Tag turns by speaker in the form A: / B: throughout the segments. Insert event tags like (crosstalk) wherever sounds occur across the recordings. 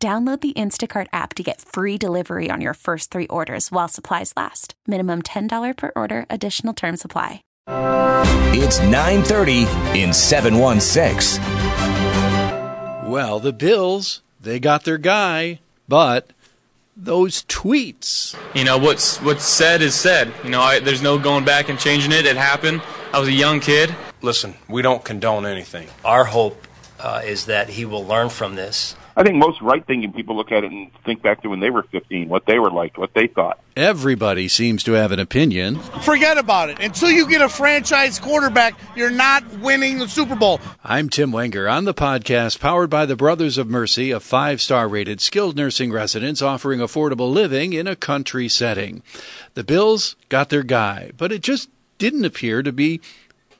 A: Download the Instacart app to get free delivery on your first three orders while supplies last. Minimum $10 per order, additional term supply.
B: It's 930 in 716.
C: Well, the Bills, they got their guy, but those tweets.
D: You know, what's what's said is said. You know, I, there's no going back and changing it. It happened. I was a young kid.
E: Listen, we don't condone anything.
F: Our hope uh, is that he will learn from this
G: I think most right thinking people look at it and think back to when they were 15, what they were like, what they thought.
C: Everybody seems to have an opinion.
H: Forget about it. Until you get a franchise quarterback, you're not winning the Super Bowl.
C: I'm Tim Wenger on the podcast powered by the Brothers of Mercy, a five star rated skilled nursing residence offering affordable living in a country setting. The Bills got their guy, but it just didn't appear to be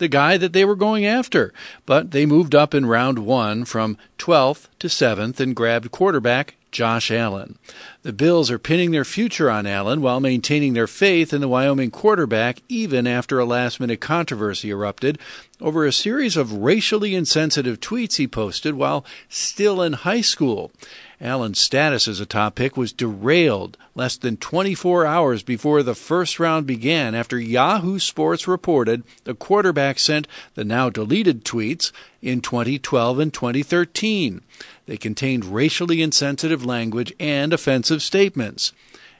C: the guy that they were going after. But they moved up in round one from 12th to 7th and grabbed quarterback Josh Allen. The Bills are pinning their future on Allen while maintaining their faith in the Wyoming quarterback even after a last minute controversy erupted over a series of racially insensitive tweets he posted while still in high school. Allen's status as a top pick was derailed less than 24 hours before the first round began after Yahoo Sports reported the quarterback sent the now deleted tweets in 2012 and 2013. They contained racially insensitive language and offensive statements.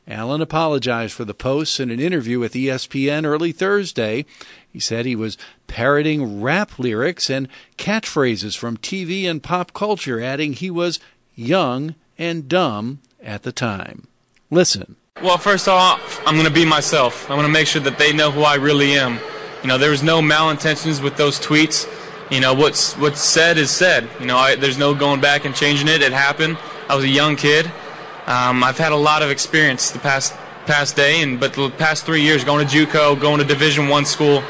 C: Allen apologized for the posts in an interview with ESPN early Thursday. He said he was parroting rap lyrics and catchphrases from TV and pop culture, adding he was young and dumb at the time. Listen.
D: Well, first off, I'm going to be myself. I'm going to make sure that they know who I really am. You know, there was no malintentions with those tweets. You know, what's what's said is said. You know, I, there's no going back and changing it. It happened. I was a young kid. Um, I've had a lot of experience the past past day, and but the past three years, going to JUCO, going to Division One school,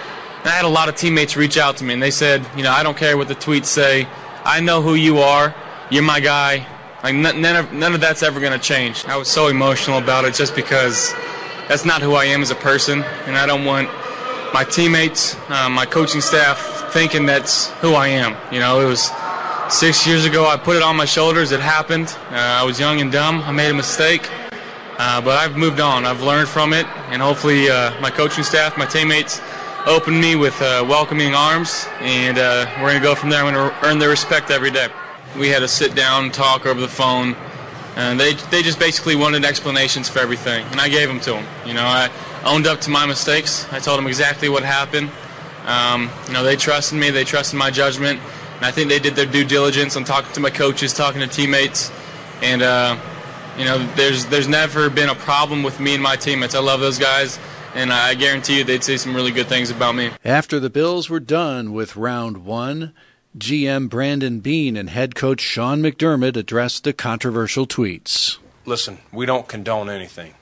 D: I had a lot of teammates reach out to me, and they said, you know, I don't care what the tweets say. I know who you are. You're my guy. Like none of none of that's ever going to change. I was so emotional about it just because that's not who I am as a person, and I don't want my teammates, uh, my coaching staff thinking that's who I am. You know, it was six years ago. I put it on my shoulders. It happened. Uh, I was young and dumb. I made a mistake, uh, but I've moved on. I've learned from it, and hopefully, uh, my coaching staff, my teammates, opened me with uh, welcoming arms, and uh, we're going to go from there. I'm going to earn their respect every day we had a sit down talk over the phone, and they they just basically wanted explanations for everything, and I gave them to them. You know, I owned up to my mistakes. I told them exactly what happened. Um, you know, they trusted me. They trusted my judgment, and I think they did their due diligence on talking to my coaches, talking to teammates, and uh, you know, there's there's never been a problem with me and my teammates. I love those guys and I guarantee you they'd say some really good things about me.
C: After the Bills were done with round one, GM Brandon Beane and head coach Sean McDermott addressed the controversial tweets.
E: Listen, we don't condone anything.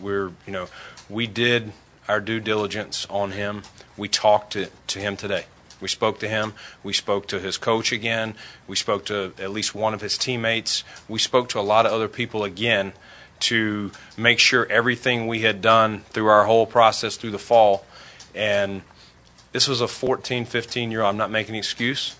E: We're, you know, we did our due diligence on him. We talked to, to him today. We spoke to him. We spoke to his coach again. We spoke to at least one of his teammates. We spoke to a lot of other people again to make sure everything we had done through our whole process through the fall and this was a 14, 15 year old. I'm not making an excuse,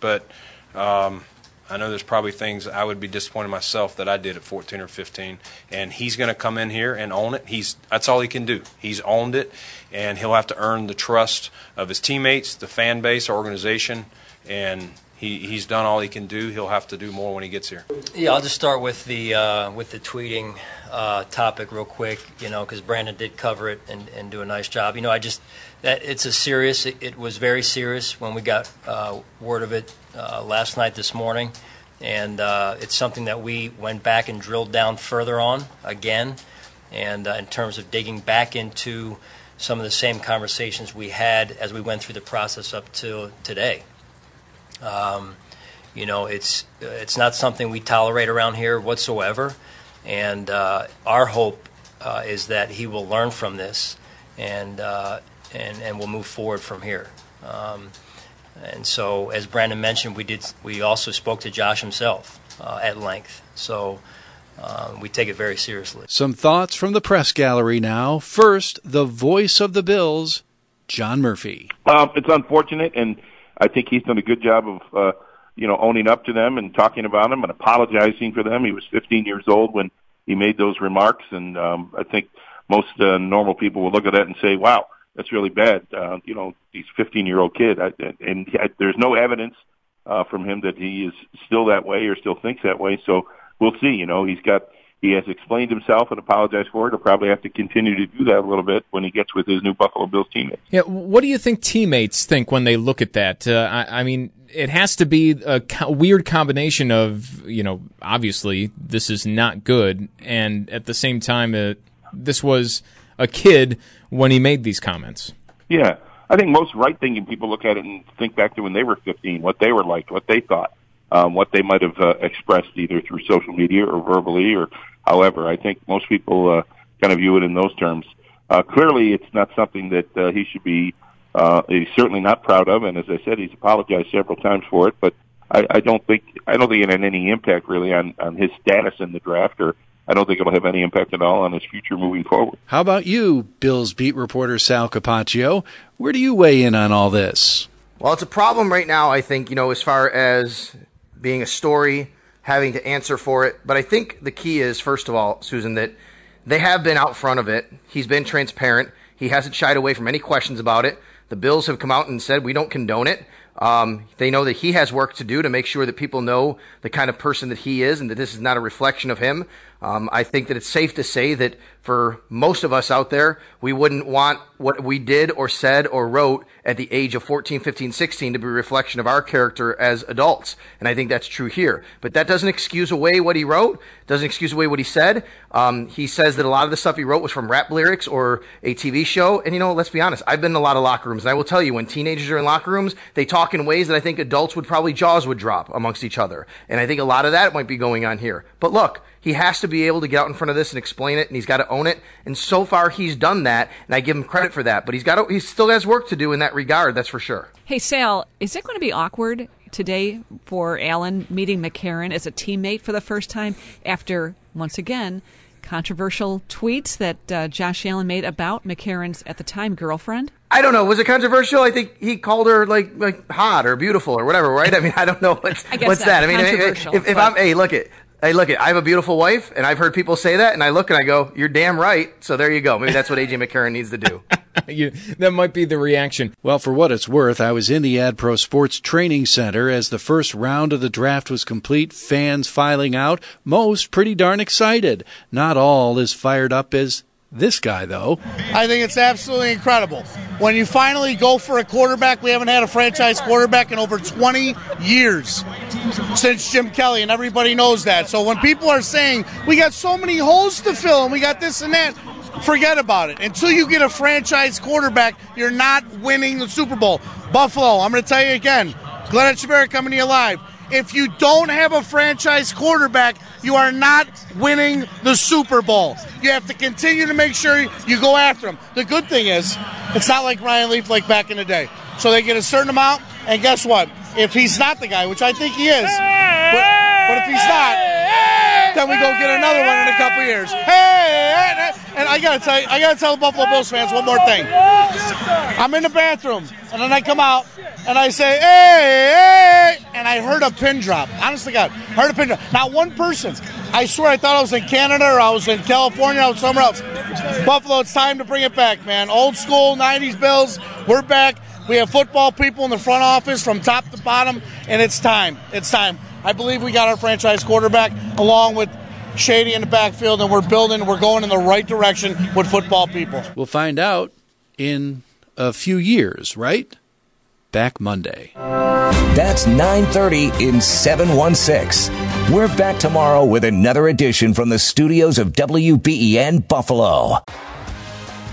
E: but um, I know there's probably things I would be disappointed myself that I did at 14 or 15. And he's going to come in here and own it. He's that's all he can do. He's owned it, and he'll have to earn the trust of his teammates, the fan base, our organization, and he, he's done all he can do. He'll have to do more when he gets here.
F: Yeah, I'll just start with the uh, with the tweeting uh, topic real quick. You know, because Brandon did cover it and, and do a nice job. You know, I just that it's a serious. It, it was very serious when we got uh, word of it uh, last night, this morning, and uh, it's something that we went back and drilled down further on again, and uh, in terms of digging back into some of the same conversations we had as we went through the process up to today. Um, You know, it's it's not something we tolerate around here whatsoever, and uh, our hope uh, is that he will learn from this, and uh, and and will move forward from here. Um, and so, as Brandon mentioned, we did we also spoke to Josh himself uh, at length. So. Uh, we take it very seriously.
C: Some thoughts from the press gallery now. First, the voice of the Bills, John Murphy.
G: Um, it's unfortunate, and I think he's done a good job of, uh, you know, owning up to them and talking about them and apologizing for them. He was 15 years old when he made those remarks, and um, I think most uh, normal people will look at that and say, "Wow, that's really bad." Uh, you know, he's a 15-year-old kid, I, and he, there's no evidence uh, from him that he is still that way or still thinks that way. So we'll see. You know, he's got he has explained himself and apologized for it. He'll probably have to continue to do that a little bit when he gets with his new Buffalo Bills teammates.
I: Yeah, what do you think teammates think when they look at that? Uh, I, I, mean, it has to be a weird combination of, you know, obviously this is not good, and at the same time, uh, this was a kid when he made these comments.
G: Yeah, I think most right-thinking people look at it and think back to when they were 15, what they were like, what they thought um, what they might have uh, expressed either through social media or verbally or however. I think most people uh, kind of view it in those terms. Uh, clearly, it's not something that uh, he should be. Uh, he's certainly not proud of, and as I said, he's apologized several times for it. But I, I don't think I don't think it had any impact really on on his status in the draft, or I don't think it'll have any impact at all on his future moving forward.
C: How about you, Bills beat reporter Sal Capaccio? Where do you weigh in on all this?
J: Well, it's a problem right now. I think you know, as far as being a story, having to answer for it. But I think the key is, first of all, Susan, that they have been out front of it. He's been transparent. He hasn't shied away from any questions about it. The Bills have come out and said we don't condone it. Um, they know that he has work to do to make sure that people know the kind of person that he is and that this is not a reflection of him. Um, I think that it's safe to say that for most of us out there, we wouldn't want what we did or said or wrote at the age of 14, 15, 16 to be a reflection of our character as adults. And I think that's true here. But that doesn't excuse away what he wrote, doesn't excuse away what he said. Um, he says that a lot of the stuff he wrote was from rap lyrics or a TV show. And you know, let's be honest, I've been in a lot of locker rooms, and I will tell you, when teenagers are in locker rooms, they talk in ways that I think adults would probably jaws would drop amongst each other. And I think a lot of that might be going on here. But look, he has to be able to get out in front of this and explain it, and he's got to own it. And so far, he's done that, and I give him credit for that. But he's got to, he still has work to do in that regard. That's for sure.
K: Hey, Sal, is it going to be awkward today for Allen meeting McCarron as a teammate for the first time after once again controversial tweets that uh, Josh Allen made about McCarron's at the time girlfriend?
J: I don't know. Was it controversial? I think he called her like like hot or beautiful or whatever, right? I mean, I don't know (laughs) what's what's that. I mean, if, if I'm hey, look it Hey, look, I have a beautiful wife, and I've heard people say that, and I look and I go, "You're damn right." So there you go. Maybe that's what AJ (laughs) McCarron needs to do. (laughs)
I: you, that might be the reaction.
C: Well, for what it's worth, I was in the AdPro Sports Training Center as the first round of the draft was complete. Fans filing out, most pretty darn excited. Not all as fired up as this guy, though.
H: I think it's absolutely incredible. When you finally go for a quarterback, we haven't had a franchise quarterback in over 20 years since Jim Kelly, and everybody knows that. So when people are saying, we got so many holes to fill and we got this and that, forget about it. Until you get a franchise quarterback, you're not winning the Super Bowl. Buffalo, I'm going to tell you again, Glenn Echeverria coming to you live. If you don't have a franchise quarterback, you are not winning the Super Bowl. You have to continue to make sure you go after them. The good thing is, it's not like Ryan Leaf like back in the day. So they get a certain amount, and guess what? If he's not the guy, which I think he is, but, but if he's not, then we go get another one in a couple years. Hey, and I gotta tell you, I gotta tell the Buffalo Bills fans one more thing. I'm in the bathroom, and then I come out, and I say, hey, hey, and I heard a pin drop. Honestly, God, heard a pin drop. Not one person. I swear I thought I was in Canada or I was in California or somewhere else. Buffalo, it's time to bring it back, man. Old school 90s Bills, we're back. We have football people in the front office from top to bottom, and it's time. It's time. I believe we got our franchise quarterback along with Shady in the backfield, and we're building, we're going in the right direction with football people.
C: We'll find out in a few years, right? Back Monday.
B: That's 9:30 in 716. We're back tomorrow with another edition from the studios of WBEN Buffalo.